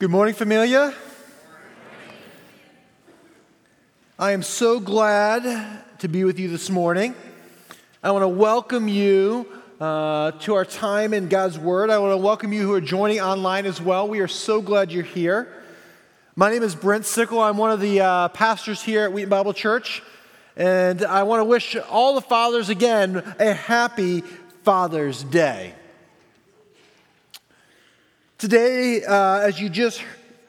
Good morning, familia. I am so glad to be with you this morning. I want to welcome you uh, to our time in God's Word. I want to welcome you who are joining online as well. We are so glad you're here. My name is Brent Sickle. I'm one of the uh, pastors here at Wheaton Bible Church. And I want to wish all the fathers again a happy Father's Day. Today, uh, as you just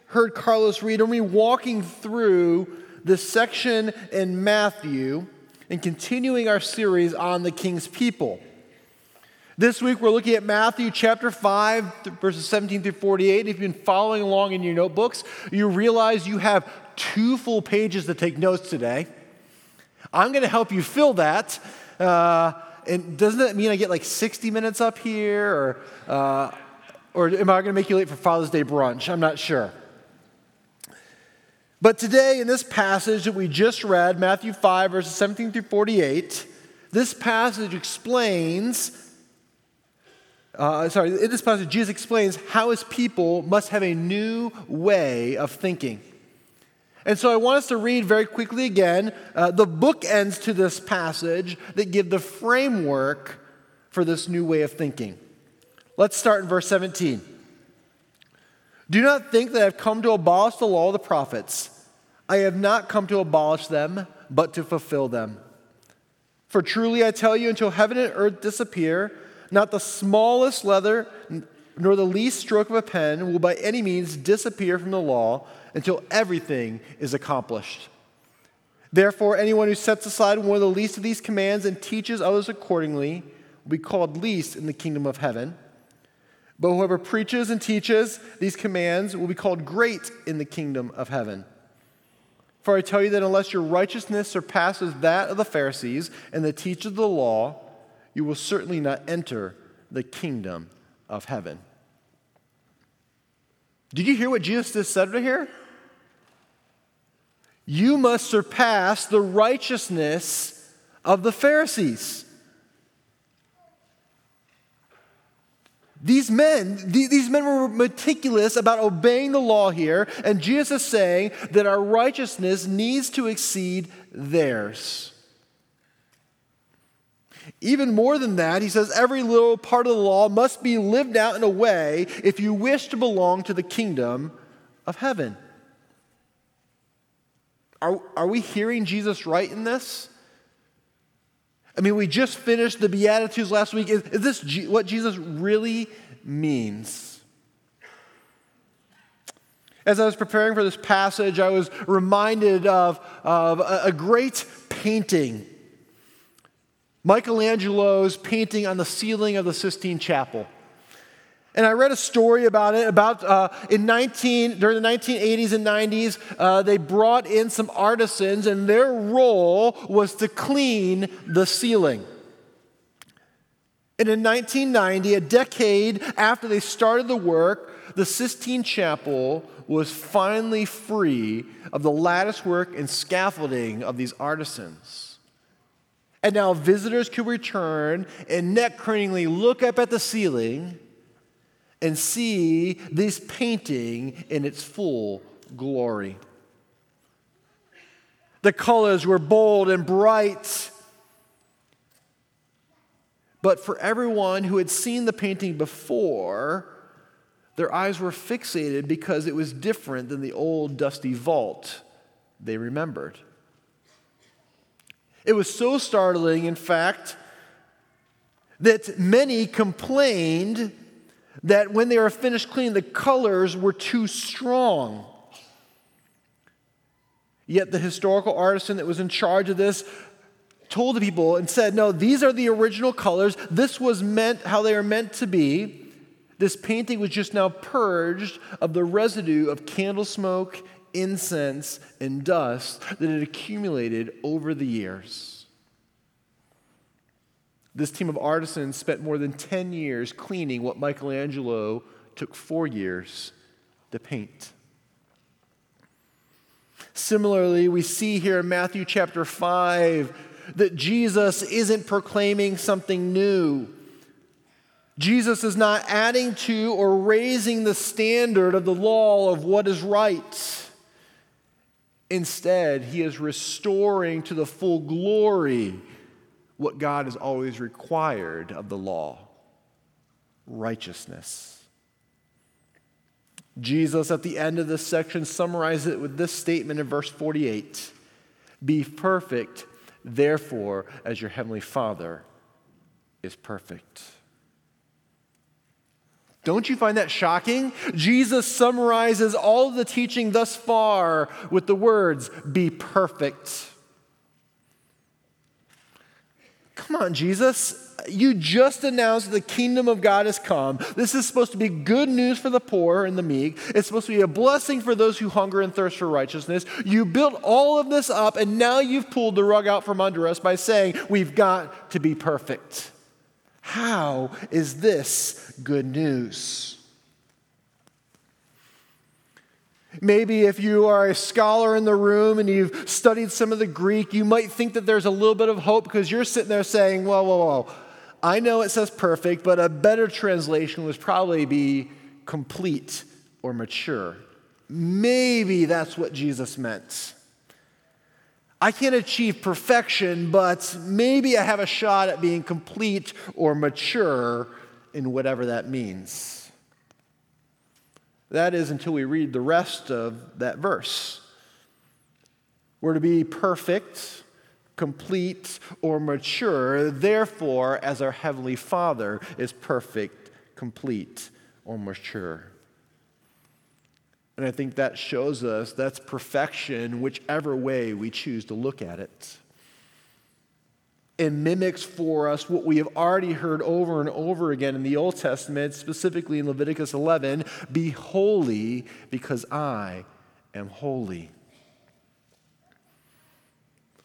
heard Carlos read, I'm walking through this section in Matthew and continuing our series on the king's people. This week, we're looking at Matthew chapter 5, verses 17 through 48. If you've been following along in your notebooks, you realize you have two full pages to take notes today. I'm going to help you fill that. Uh, and doesn't that mean I get like 60 minutes up here? Or, uh, or am I going to make you late for Father's Day brunch? I'm not sure. But today, in this passage that we just read, Matthew 5, verses 17 through 48, this passage explains, uh, sorry, in this passage, Jesus explains how his people must have a new way of thinking. And so I want us to read very quickly again uh, the bookends to this passage that give the framework for this new way of thinking. Let's start in verse 17. Do not think that I've come to abolish the law of the prophets. I have not come to abolish them, but to fulfill them. For truly I tell you, until heaven and earth disappear, not the smallest letter nor the least stroke of a pen will by any means disappear from the law until everything is accomplished. Therefore, anyone who sets aside one of the least of these commands and teaches others accordingly will be called least in the kingdom of heaven. But whoever preaches and teaches these commands will be called great in the kingdom of heaven. For I tell you that unless your righteousness surpasses that of the Pharisees and the teachers of the law, you will certainly not enter the kingdom of heaven. Did you hear what Jesus just said right here? You must surpass the righteousness of the Pharisees. These men, these men were meticulous about obeying the law here, and Jesus is saying that our righteousness needs to exceed theirs. Even more than that, he says every little part of the law must be lived out in a way if you wish to belong to the kingdom of heaven. Are, are we hearing Jesus right in this? I mean, we just finished the Beatitudes last week. Is, is this G- what Jesus really means? As I was preparing for this passage, I was reminded of, of a, a great painting Michelangelo's painting on the ceiling of the Sistine Chapel. And I read a story about it. About uh, in 19 during the 1980s and 90s, uh, they brought in some artisans, and their role was to clean the ceiling. And in 1990, a decade after they started the work, the Sistine Chapel was finally free of the lattice work and scaffolding of these artisans. And now visitors could return and neck craningly look up at the ceiling and see this painting in its full glory. The colors were bold and bright. But for everyone who had seen the painting before, their eyes were fixated because it was different than the old dusty vault they remembered. It was so startling, in fact, that many complained that when they were finished cleaning, the colors were too strong. Yet the historical artisan that was in charge of this told the people and said, No, these are the original colors. This was meant how they are meant to be. This painting was just now purged of the residue of candle smoke, incense, and dust that had accumulated over the years. This team of artisans spent more than 10 years cleaning what Michelangelo took four years to paint. Similarly, we see here in Matthew chapter 5 that Jesus isn't proclaiming something new. Jesus is not adding to or raising the standard of the law of what is right. Instead, he is restoring to the full glory what God has always required of the law righteousness. Jesus, at the end of this section, summarizes it with this statement in verse 48 Be perfect, therefore, as your heavenly Father is perfect. Don't you find that shocking? Jesus summarizes all of the teaching thus far with the words, Be perfect. Come on, Jesus. You just announced the kingdom of God has come. This is supposed to be good news for the poor and the meek. It's supposed to be a blessing for those who hunger and thirst for righteousness. You built all of this up, and now you've pulled the rug out from under us by saying, We've got to be perfect. How is this good news? Maybe if you are a scholar in the room and you've studied some of the Greek, you might think that there's a little bit of hope because you're sitting there saying, whoa, whoa, whoa. I know it says perfect, but a better translation would probably be complete or mature. Maybe that's what Jesus meant. I can't achieve perfection, but maybe I have a shot at being complete or mature in whatever that means. That is until we read the rest of that verse. We're to be perfect, complete, or mature, therefore, as our Heavenly Father is perfect, complete, or mature. And I think that shows us that's perfection, whichever way we choose to look at it. It mimics for us what we have already heard over and over again in the Old Testament, specifically in Leviticus 11 Be holy because I am holy.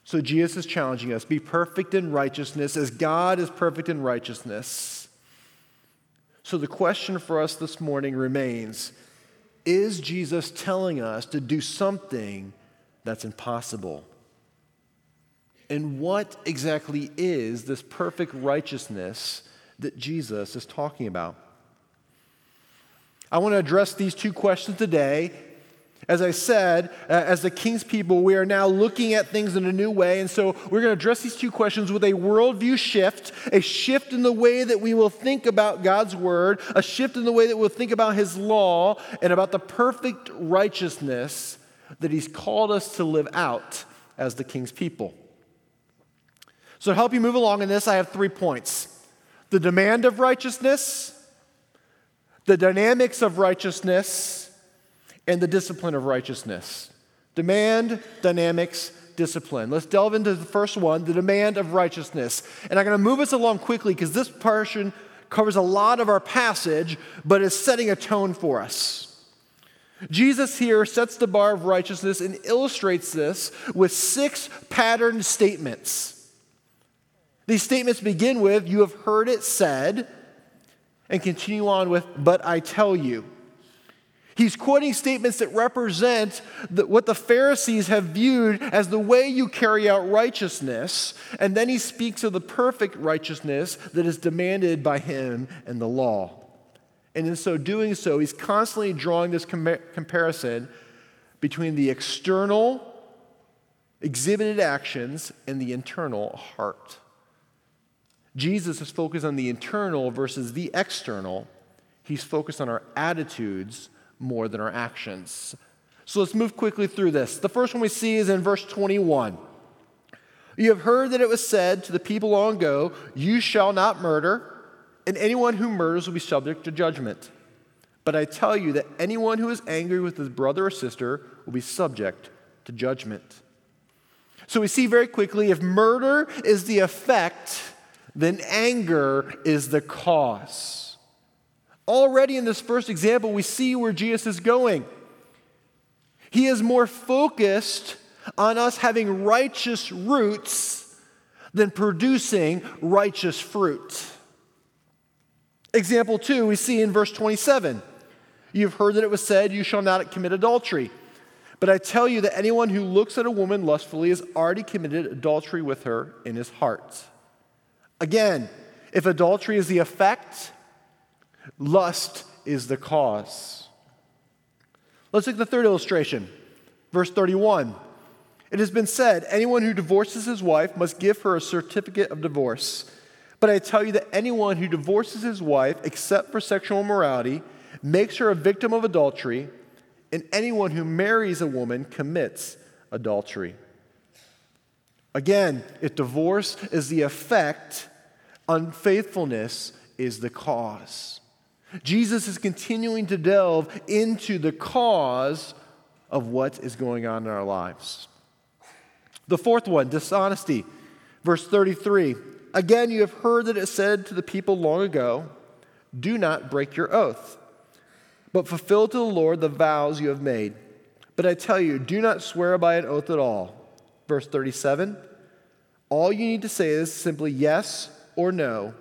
So Jesus is challenging us be perfect in righteousness as God is perfect in righteousness. So the question for us this morning remains is Jesus telling us to do something that's impossible? And what exactly is this perfect righteousness that Jesus is talking about? I want to address these two questions today as I said, uh, as the king's people, we are now looking at things in a new way. And so we're going to address these two questions with a worldview shift, a shift in the way that we will think about God's word, a shift in the way that we'll think about his law, and about the perfect righteousness that he's called us to live out as the king's people. So, to help you move along in this, I have three points the demand of righteousness, the dynamics of righteousness, and the discipline of righteousness. Demand, dynamics, discipline. Let's delve into the first one, the demand of righteousness. And I'm going to move us along quickly because this portion covers a lot of our passage, but is setting a tone for us. Jesus here sets the bar of righteousness and illustrates this with six patterned statements. These statements begin with, You have heard it said, and continue on with, But I tell you. He's quoting statements that represent the, what the Pharisees have viewed as the way you carry out righteousness. And then he speaks of the perfect righteousness that is demanded by him and the law. And in so doing so, he's constantly drawing this com- comparison between the external, exhibited actions and the internal heart. Jesus is focused on the internal versus the external. He's focused on our attitudes more than our actions. So let's move quickly through this. The first one we see is in verse 21. You have heard that it was said to the people long ago, You shall not murder, and anyone who murders will be subject to judgment. But I tell you that anyone who is angry with his brother or sister will be subject to judgment. So we see very quickly if murder is the effect, then anger is the cause. Already in this first example, we see where Jesus is going. He is more focused on us having righteous roots than producing righteous fruit. Example two, we see in verse 27. You've heard that it was said, You shall not commit adultery. But I tell you that anyone who looks at a woman lustfully has already committed adultery with her in his heart. Again, if adultery is the effect, Lust is the cause. Let's look at the third illustration, verse 31. It has been said, anyone who divorces his wife must give her a certificate of divorce. But I tell you that anyone who divorces his wife, except for sexual immorality, makes her a victim of adultery, and anyone who marries a woman commits adultery. Again, if divorce is the effect, unfaithfulness is the cause. Jesus is continuing to delve into the cause of what is going on in our lives. The fourth one, dishonesty. Verse 33 Again, you have heard that it said to the people long ago, Do not break your oath, but fulfill to the Lord the vows you have made. But I tell you, do not swear by an oath at all. Verse 37 All you need to say is simply yes or no.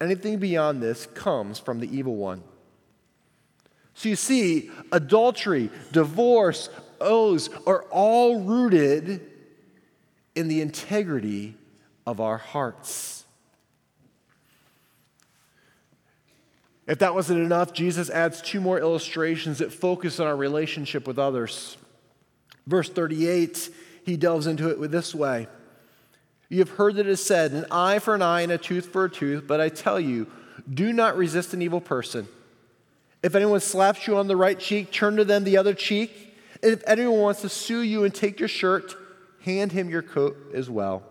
Anything beyond this comes from the evil one. So you see, adultery, divorce, oaths are all rooted in the integrity of our hearts. If that wasn't enough, Jesus adds two more illustrations that focus on our relationship with others. Verse 38, he delves into it with this way You have heard that it is said, an eye for an eye and a tooth for a tooth, but I tell you, do not resist an evil person. If anyone slaps you on the right cheek, turn to them the other cheek. And if anyone wants to sue you and take your shirt, hand him your coat as well.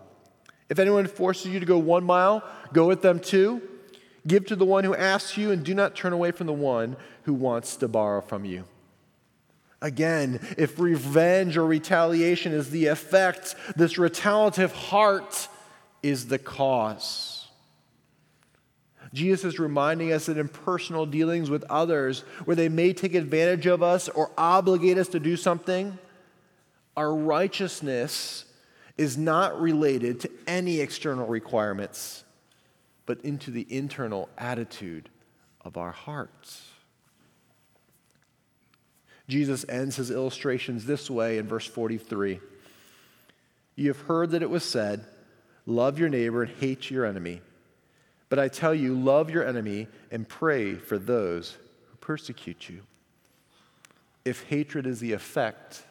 If anyone forces you to go one mile, go with them too. Give to the one who asks you, and do not turn away from the one who wants to borrow from you. Again, if revenge or retaliation is the effect, this retaliative heart is the cause. Jesus is reminding us that in personal dealings with others, where they may take advantage of us or obligate us to do something, our righteousness is not related to any external requirements, but into the internal attitude of our hearts. Jesus ends his illustrations this way in verse 43 You have heard that it was said, Love your neighbor and hate your enemy. But I tell you, love your enemy and pray for those who persecute you. If hatred is the effect,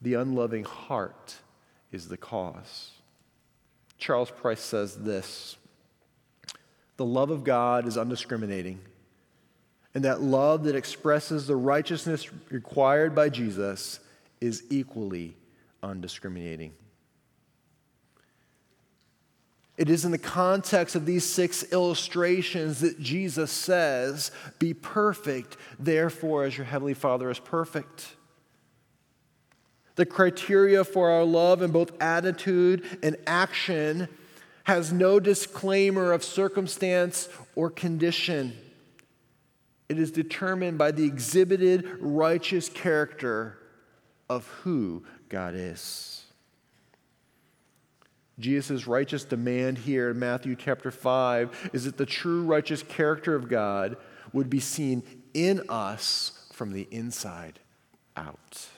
the unloving heart is the cause. Charles Price says this The love of God is undiscriminating, and that love that expresses the righteousness required by Jesus is equally undiscriminating. It is in the context of these six illustrations that Jesus says, Be perfect, therefore, as your heavenly Father is perfect. The criteria for our love in both attitude and action has no disclaimer of circumstance or condition. It is determined by the exhibited righteous character of who God is. Jesus' righteous demand here in Matthew chapter 5 is that the true righteous character of God would be seen in us from the inside out.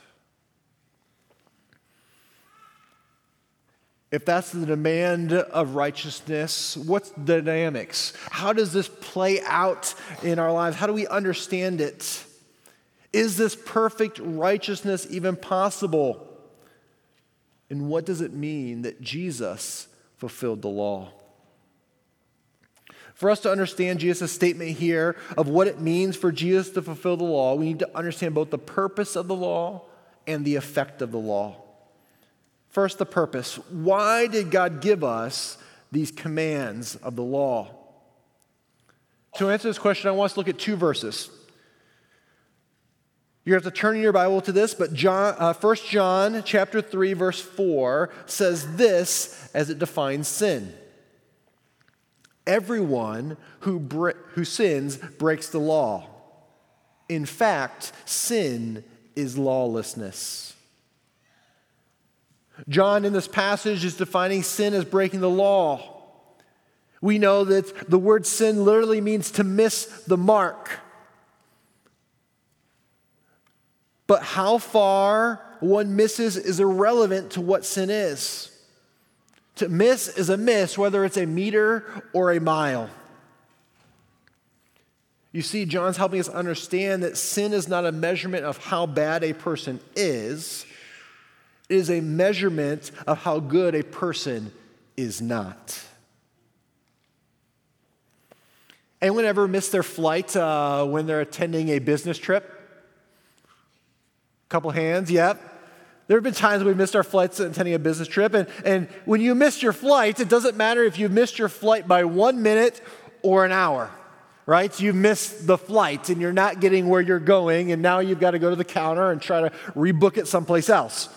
If that's the demand of righteousness, what's the dynamics? How does this play out in our lives? How do we understand it? Is this perfect righteousness even possible? And what does it mean that Jesus fulfilled the law? For us to understand Jesus' statement here of what it means for Jesus to fulfill the law, we need to understand both the purpose of the law and the effect of the law. First, the purpose. Why did God give us these commands of the law? To answer this question, I want us to look at two verses. You have to turn in your Bible to this, but John, uh, 1 John chapter 3, verse 4 says this as it defines sin. Everyone who, bre- who sins breaks the law. In fact, sin is lawlessness. John, in this passage, is defining sin as breaking the law. We know that the word sin literally means to miss the mark. But how far one misses is irrelevant to what sin is. To miss is a miss, whether it's a meter or a mile. You see, John's helping us understand that sin is not a measurement of how bad a person is, is a measurement of how good a person is not. Anyone ever miss their flight uh, when they're attending a business trip? Couple hands, yep. There have been times we've missed our flights attending a business trip, and, and when you miss your flight, it doesn't matter if you've missed your flight by one minute or an hour, right? You missed the flight and you're not getting where you're going, and now you've got to go to the counter and try to rebook it someplace else.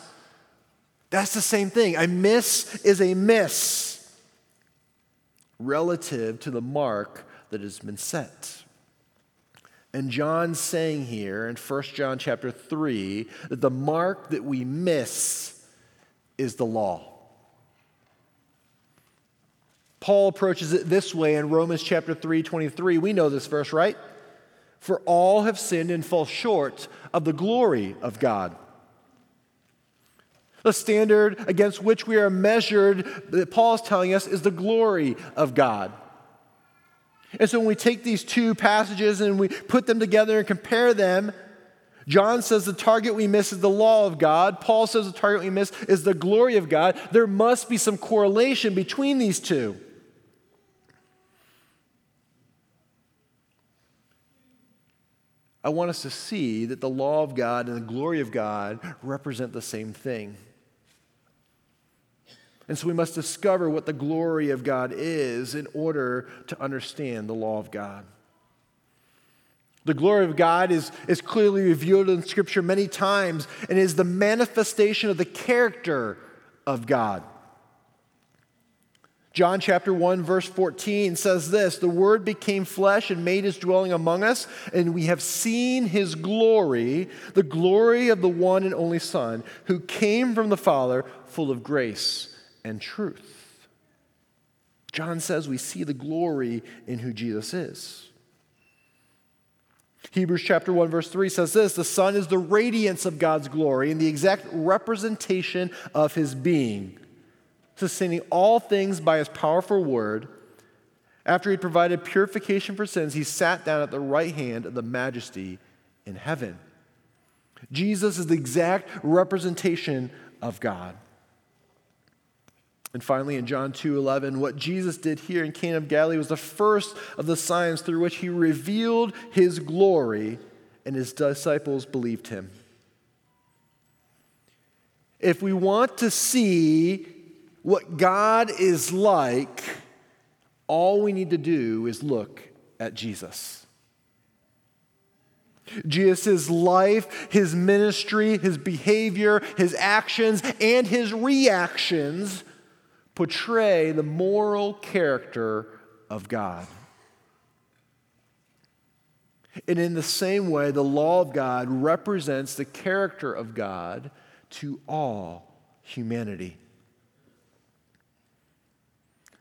That's the same thing. A miss is a miss relative to the mark that has been set. And John's saying here in 1 John chapter 3 that the mark that we miss is the law. Paul approaches it this way in Romans chapter 3 23. We know this verse, right? For all have sinned and fall short of the glory of God. The standard against which we are measured, that Paul is telling us, is the glory of God. And so when we take these two passages and we put them together and compare them, John says the target we miss is the law of God. Paul says the target we miss is the glory of God. There must be some correlation between these two. I want us to see that the law of God and the glory of God represent the same thing. And so we must discover what the glory of God is in order to understand the law of God. The glory of God is, is clearly revealed in Scripture many times and is the manifestation of the character of God. John chapter 1, verse 14 says this The Word became flesh and made his dwelling among us, and we have seen his glory, the glory of the one and only Son, who came from the Father, full of grace and truth. John says we see the glory in who Jesus is. Hebrews chapter 1 verse 3 says this, the son is the radiance of God's glory and the exact representation of his being, sustaining all things by his powerful word. After he provided purification for sins, he sat down at the right hand of the majesty in heaven. Jesus is the exact representation of God. And finally, in John 2 11, what Jesus did here in Cana of Galilee was the first of the signs through which he revealed his glory, and his disciples believed him. If we want to see what God is like, all we need to do is look at Jesus. Jesus' life, his ministry, his behavior, his actions, and his reactions portray the moral character of God. And in the same way, the law of God represents the character of God to all humanity.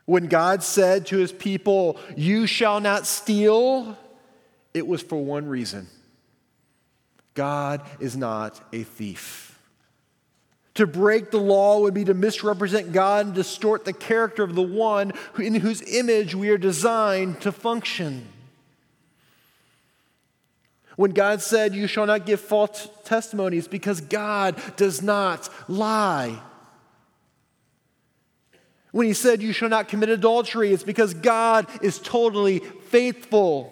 When God said to his people, You shall not steal, it was for one reason God is not a thief. To break the law would be to misrepresent God and distort the character of the one in whose image we are designed to function. When God said, You shall not give false testimonies, because God does not lie. When He said, You shall not commit adultery, it's because God is totally faithful.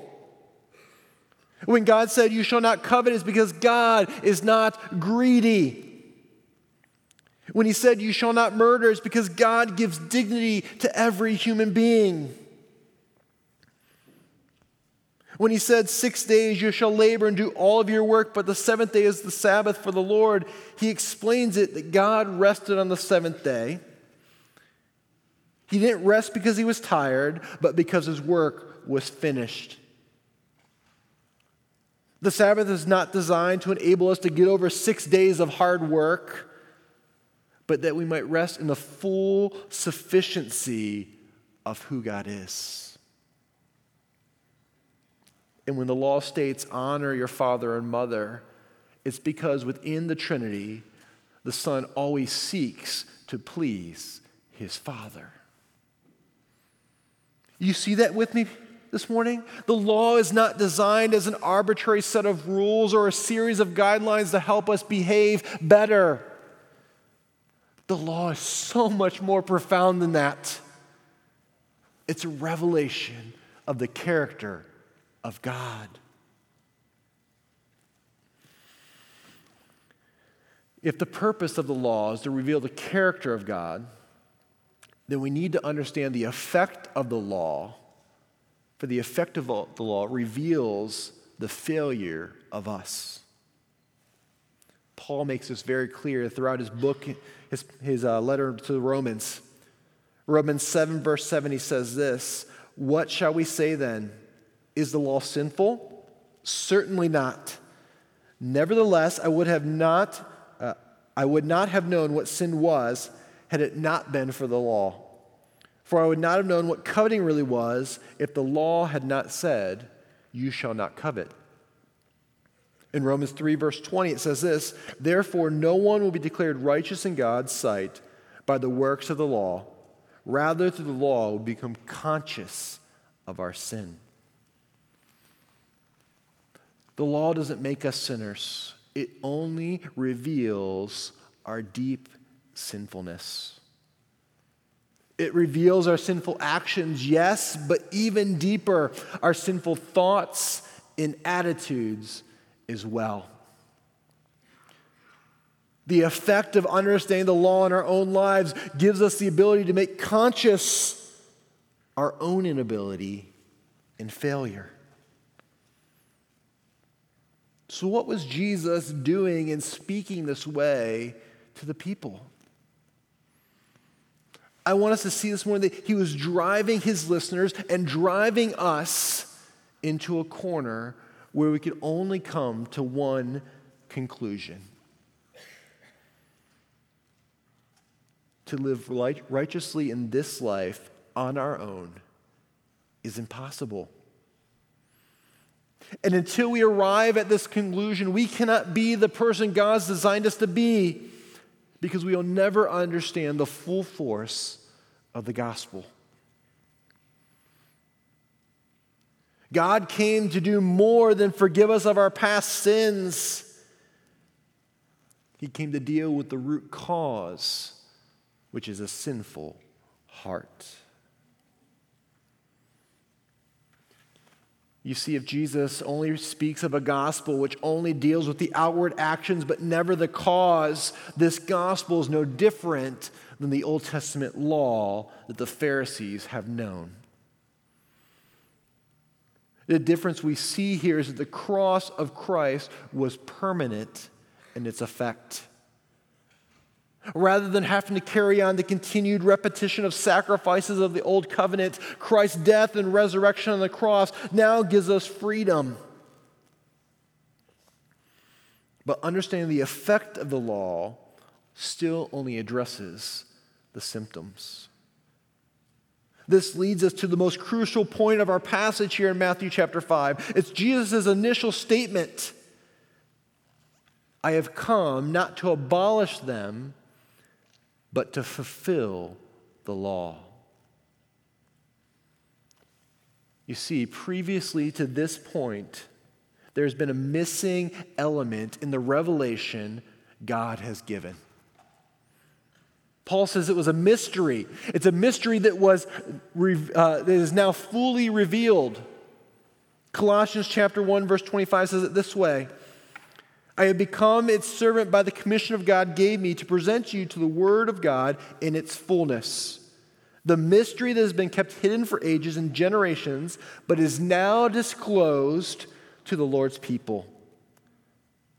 When God said, You shall not covet, it's because God is not greedy. When he said, You shall not murder, it's because God gives dignity to every human being. When he said, Six days you shall labor and do all of your work, but the seventh day is the Sabbath for the Lord, he explains it that God rested on the seventh day. He didn't rest because he was tired, but because his work was finished. The Sabbath is not designed to enable us to get over six days of hard work but that we might rest in the full sufficiency of who God is. And when the law states, honor your father and mother, it's because within the Trinity, the Son always seeks to please his Father. You see that with me, this morning? The law is not designed as an arbitrary set of rules or a series of guidelines to help us behave better. The law is so much more profound than that. It's a revelation of the character of God. If the purpose of the law is to reveal the character of God, then we need to understand the effect of the law. For the effect of the law reveals the failure of us. Paul makes this very clear throughout his book, his, his uh, letter to the Romans. Romans 7, verse 7, he says this What shall we say then? Is the law sinful? Certainly not. Nevertheless, I would have not, uh, I would not have known what sin was had it not been for the law. For I would not have known what coveting really was if the law had not said, You shall not covet. In Romans 3, verse 20, it says this Therefore, no one will be declared righteous in God's sight by the works of the law. Rather, through the law, we become conscious of our sin. The law doesn't make us sinners, it only reveals our deep sinfulness. It reveals our sinful actions, yes, but even deeper, our sinful thoughts and attitudes as well. The effect of understanding the law in our own lives gives us the ability to make conscious our own inability and failure. So, what was Jesus doing in speaking this way to the people? I want us to see this morning that he was driving his listeners and driving us into a corner where we could only come to one conclusion to live righteously in this life on our own is impossible. And until we arrive at this conclusion, we cannot be the person God's designed us to be because we will never understand the full force of the gospel. God came to do more than forgive us of our past sins. He came to deal with the root cause, which is a sinful heart. You see, if Jesus only speaks of a gospel which only deals with the outward actions but never the cause, this gospel is no different than the Old Testament law that the Pharisees have known. The difference we see here is that the cross of Christ was permanent in its effect. Rather than having to carry on the continued repetition of sacrifices of the old covenant, Christ's death and resurrection on the cross now gives us freedom. But understanding the effect of the law still only addresses the symptoms. This leads us to the most crucial point of our passage here in Matthew chapter 5. It's Jesus' initial statement I have come not to abolish them but to fulfill the law. You see, previously to this point, there's been a missing element in the revelation God has given. Paul says it was a mystery. It's a mystery that was uh, that is now fully revealed. Colossians chapter 1 verse 25 says it this way. I have become its servant by the commission of God gave me to present you to the word of God in its fullness. The mystery that has been kept hidden for ages and generations, but is now disclosed to the Lord's people.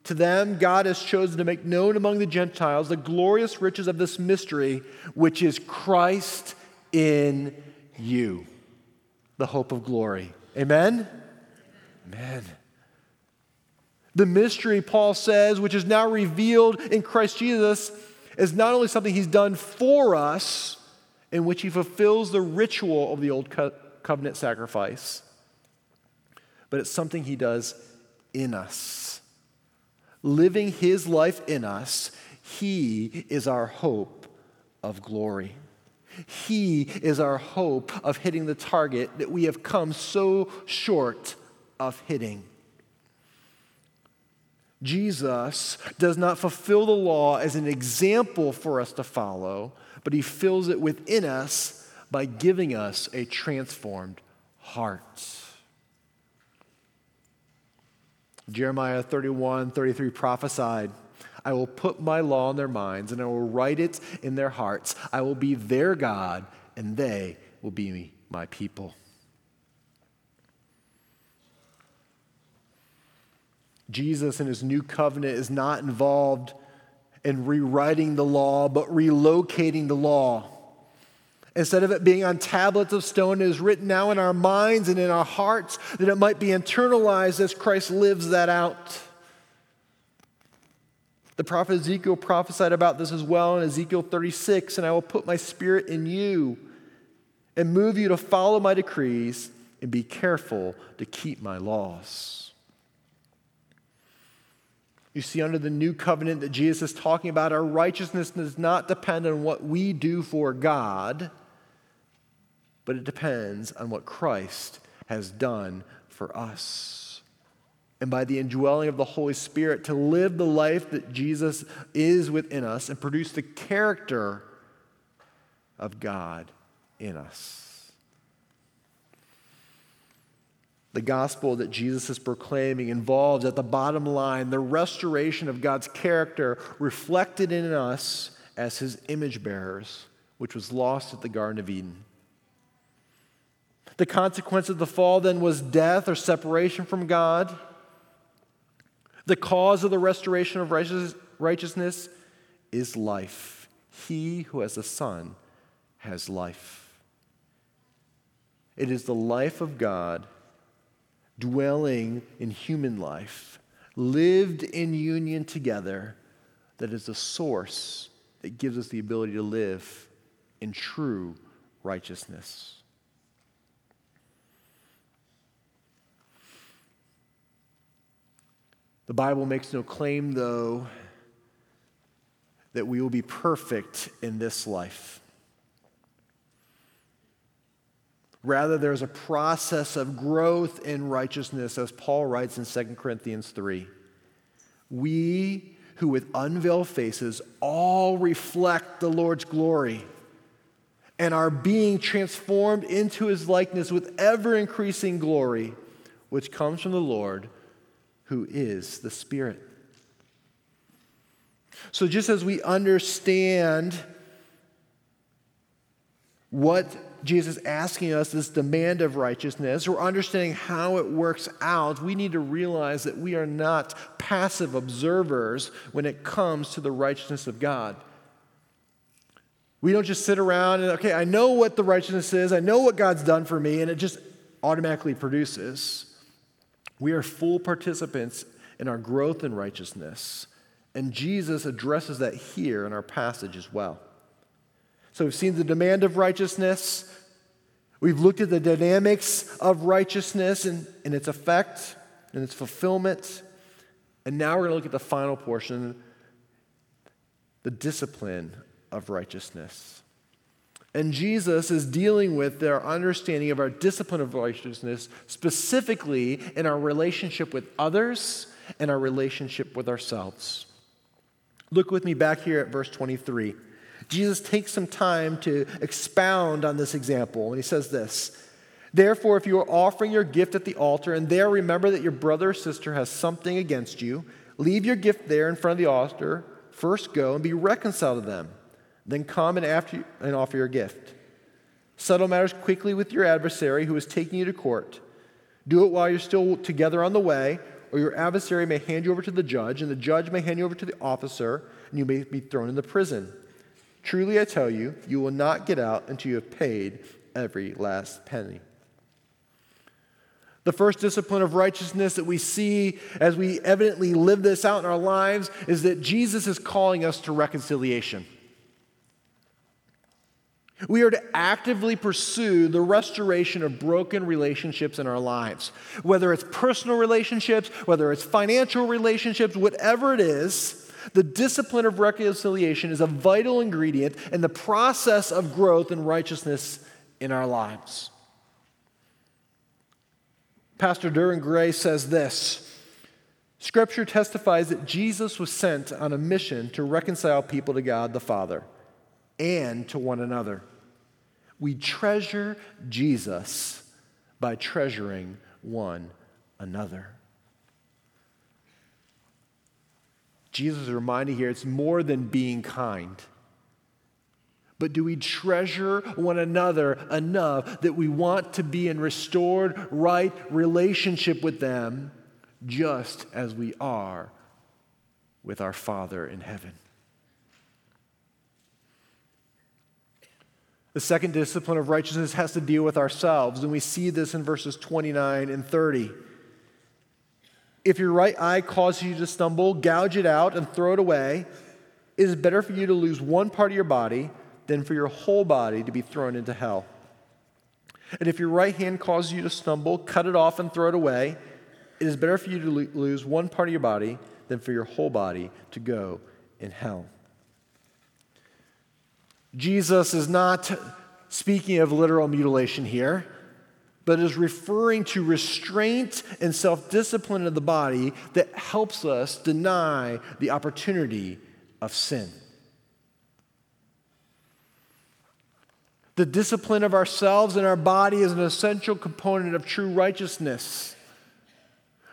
To them, God has chosen to make known among the Gentiles the glorious riches of this mystery, which is Christ in you, the hope of glory. Amen? Amen. The mystery, Paul says, which is now revealed in Christ Jesus, is not only something he's done for us, in which he fulfills the ritual of the old co- covenant sacrifice, but it's something he does in us. Living his life in us, he is our hope of glory. He is our hope of hitting the target that we have come so short of hitting. Jesus does not fulfill the law as an example for us to follow, but he fills it within us by giving us a transformed heart. Jeremiah 31 33 prophesied, I will put my law in their minds and I will write it in their hearts. I will be their God and they will be my people. Jesus in his new covenant is not involved in rewriting the law, but relocating the law. Instead of it being on tablets of stone, it is written now in our minds and in our hearts that it might be internalized as Christ lives that out. The prophet Ezekiel prophesied about this as well in Ezekiel 36 and I will put my spirit in you and move you to follow my decrees and be careful to keep my laws. You see, under the new covenant that Jesus is talking about, our righteousness does not depend on what we do for God, but it depends on what Christ has done for us. And by the indwelling of the Holy Spirit, to live the life that Jesus is within us and produce the character of God in us. The gospel that Jesus is proclaiming involves, at the bottom line, the restoration of God's character reflected in us as his image bearers, which was lost at the Garden of Eden. The consequence of the fall then was death or separation from God. The cause of the restoration of righteousness is life. He who has a son has life. It is the life of God dwelling in human life, lived in union together, that is the source that gives us the ability to live in true righteousness. The Bible makes no claim, though, that we will be perfect in this life. Rather, there's a process of growth in righteousness, as Paul writes in 2 Corinthians 3. We who with unveiled faces all reflect the Lord's glory and are being transformed into his likeness with ever increasing glory, which comes from the Lord, who is the Spirit. So, just as we understand what Jesus is asking us this demand of righteousness, or understanding how it works out, we need to realize that we are not passive observers when it comes to the righteousness of God. We don't just sit around and, okay, I know what the righteousness is, I know what God's done for me, and it just automatically produces. We are full participants in our growth in righteousness, and Jesus addresses that here in our passage as well. So we've seen the demand of righteousness. We've looked at the dynamics of righteousness and, and its effect and its fulfillment. And now we're going to look at the final portion the discipline of righteousness. And Jesus is dealing with their understanding of our discipline of righteousness, specifically in our relationship with others and our relationship with ourselves. Look with me back here at verse 23. Jesus takes some time to expound on this example, and he says this Therefore, if you are offering your gift at the altar and there remember that your brother or sister has something against you, leave your gift there in front of the altar. First go and be reconciled to them. Then come and, after, and offer your gift. Settle matters quickly with your adversary who is taking you to court. Do it while you're still together on the way, or your adversary may hand you over to the judge, and the judge may hand you over to the officer, and you may be thrown into prison. Truly I tell you, you will not get out until you have paid every last penny. The first discipline of righteousness that we see as we evidently live this out in our lives is that Jesus is calling us to reconciliation. We are to actively pursue the restoration of broken relationships in our lives. Whether it's personal relationships, whether it's financial relationships, whatever it is, The discipline of reconciliation is a vital ingredient in the process of growth and righteousness in our lives. Pastor Derwin Gray says this Scripture testifies that Jesus was sent on a mission to reconcile people to God the Father and to one another. We treasure Jesus by treasuring one another. Jesus is reminding here it's more than being kind. But do we treasure one another enough that we want to be in restored, right relationship with them just as we are with our Father in heaven? The second discipline of righteousness has to deal with ourselves, and we see this in verses 29 and 30. If your right eye causes you to stumble, gouge it out and throw it away. It is better for you to lose one part of your body than for your whole body to be thrown into hell. And if your right hand causes you to stumble, cut it off and throw it away. It is better for you to lose one part of your body than for your whole body to go in hell. Jesus is not speaking of literal mutilation here, but is referring to restraint and self discipline of the body that helps us deny the opportunity of sin. The discipline of ourselves and our body is an essential component of true righteousness,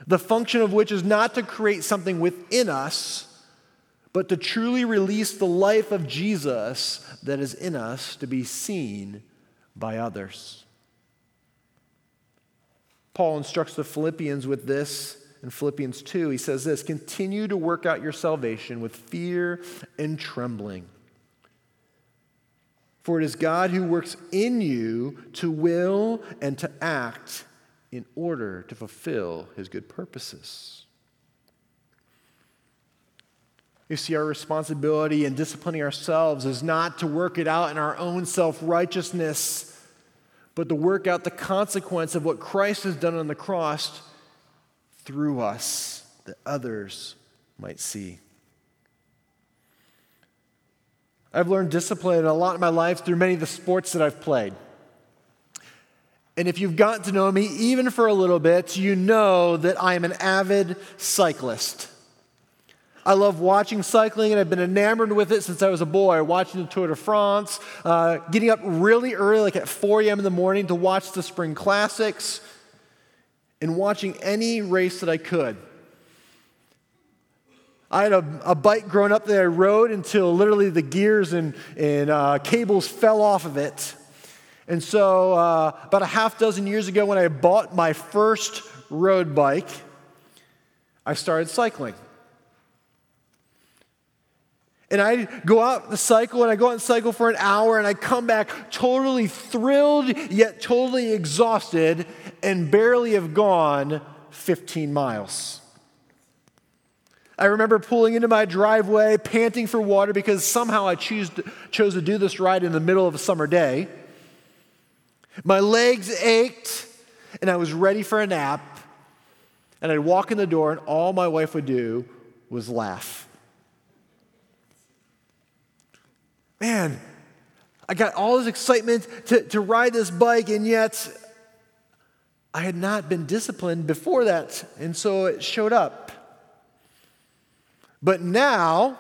the function of which is not to create something within us but to truly release the life of Jesus that is in us to be seen by others. Paul instructs the Philippians with this in Philippians 2. He says this Continue to work out your salvation with fear and trembling. For it is God who works in you to will and to act in order to fulfill his good purposes. You see, our responsibility in disciplining ourselves is not to work it out in our own self righteousness, but to work out the consequence of what Christ has done on the cross through us that others might see. I've learned discipline a lot in my life through many of the sports that I've played. And if you've gotten to know me even for a little bit, you know that I am an avid cyclist. I love watching cycling, and I've been enamored with it since I was a boy, watching the Tour de France, uh, getting up really early, like at 4 a.m. in the morning, to watch the spring classics, and watching any race that I could. I had a, a bike growing up that I rode until literally the gears and, and uh, cables fell off of it. And so, uh, about a half dozen years ago, when I bought my first road bike, I started cycling. And I go out the cycle and I go out and cycle for an hour and I come back totally thrilled yet totally exhausted and barely have gone 15 miles. I remember pulling into my driveway, panting for water because somehow I choose to, chose to do this ride in the middle of a summer day. My legs ached and I was ready for a nap. And I'd walk in the door and all my wife would do was laugh. Man, I got all this excitement to, to ride this bike, and yet I had not been disciplined before that. And so it showed up. But now,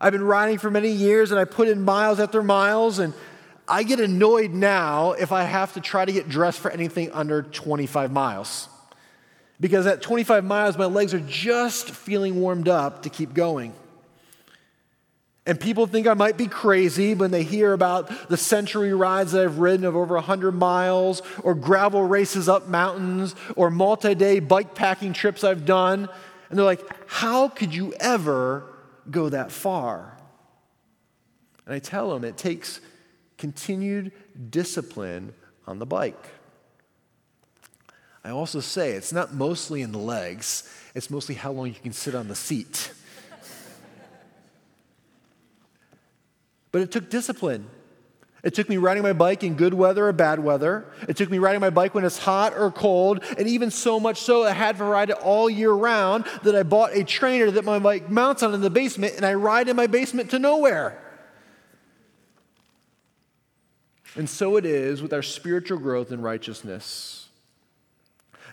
I've been riding for many years and I put in miles after miles, and I get annoyed now if I have to try to get dressed for anything under 25 miles. Because at 25 miles, my legs are just feeling warmed up to keep going. And people think I might be crazy when they hear about the century rides that I've ridden of over 100 miles, or gravel races up mountains, or multi day bike packing trips I've done. And they're like, How could you ever go that far? And I tell them it takes continued discipline on the bike. I also say it's not mostly in the legs, it's mostly how long you can sit on the seat. But it took discipline. It took me riding my bike in good weather or bad weather. It took me riding my bike when it's hot or cold, and even so much so I had to ride it all year round that I bought a trainer that my bike mounts on in the basement, and I ride in my basement to nowhere. And so it is with our spiritual growth and righteousness.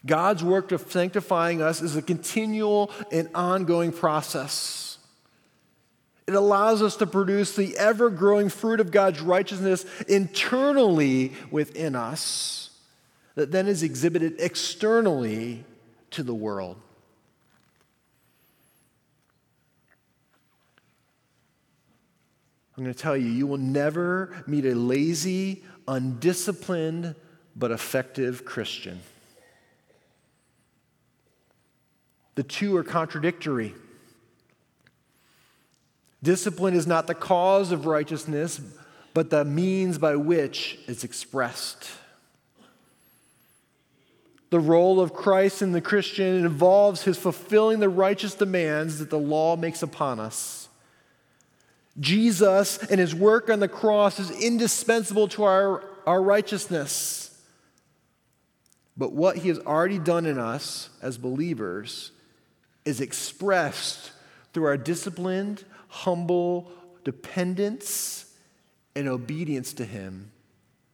God's work of sanctifying us is a continual and ongoing process. It allows us to produce the ever growing fruit of God's righteousness internally within us, that then is exhibited externally to the world. I'm going to tell you, you will never meet a lazy, undisciplined, but effective Christian. The two are contradictory. Discipline is not the cause of righteousness, but the means by which it's expressed. The role of Christ in the Christian involves his fulfilling the righteous demands that the law makes upon us. Jesus and his work on the cross is indispensable to our, our righteousness. But what he has already done in us as believers is expressed through our disciplined, humble dependence and obedience to him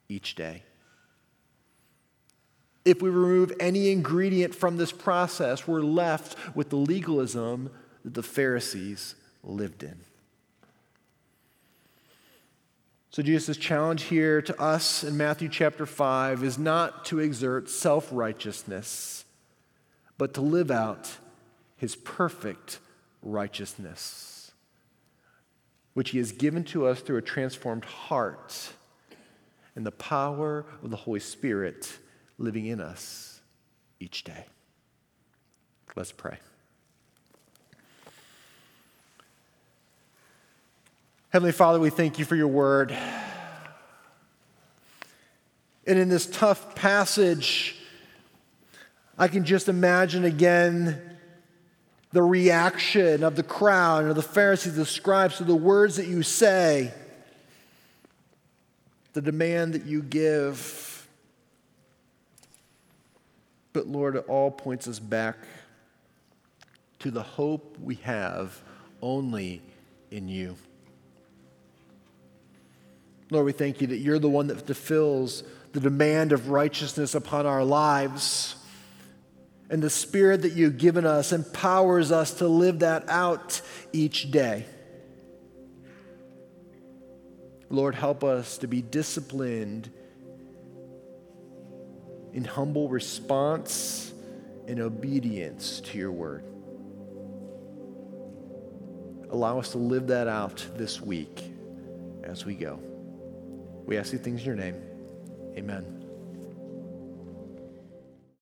each day. If we remove any ingredient from this process, we're left with the legalism that the Pharisees lived in. So, Jesus' challenge here to us in Matthew chapter 5 is not to exert self righteousness, but to live out his perfect righteousness, which he has given to us through a transformed heart and the power of the Holy Spirit living in us each day. Let's pray. Heavenly Father, we thank you for your word. And in this tough passage, I can just imagine again the reaction of the crowd, of the Pharisees, the scribes, to the words that you say, the demand that you give. But Lord, it all points us back to the hope we have only in you. Lord, we thank you that you're the one that fulfills the demand of righteousness upon our lives. And the Spirit that you've given us empowers us to live that out each day. Lord, help us to be disciplined in humble response and obedience to your word. Allow us to live that out this week as we go. We ask these things in your name. Amen.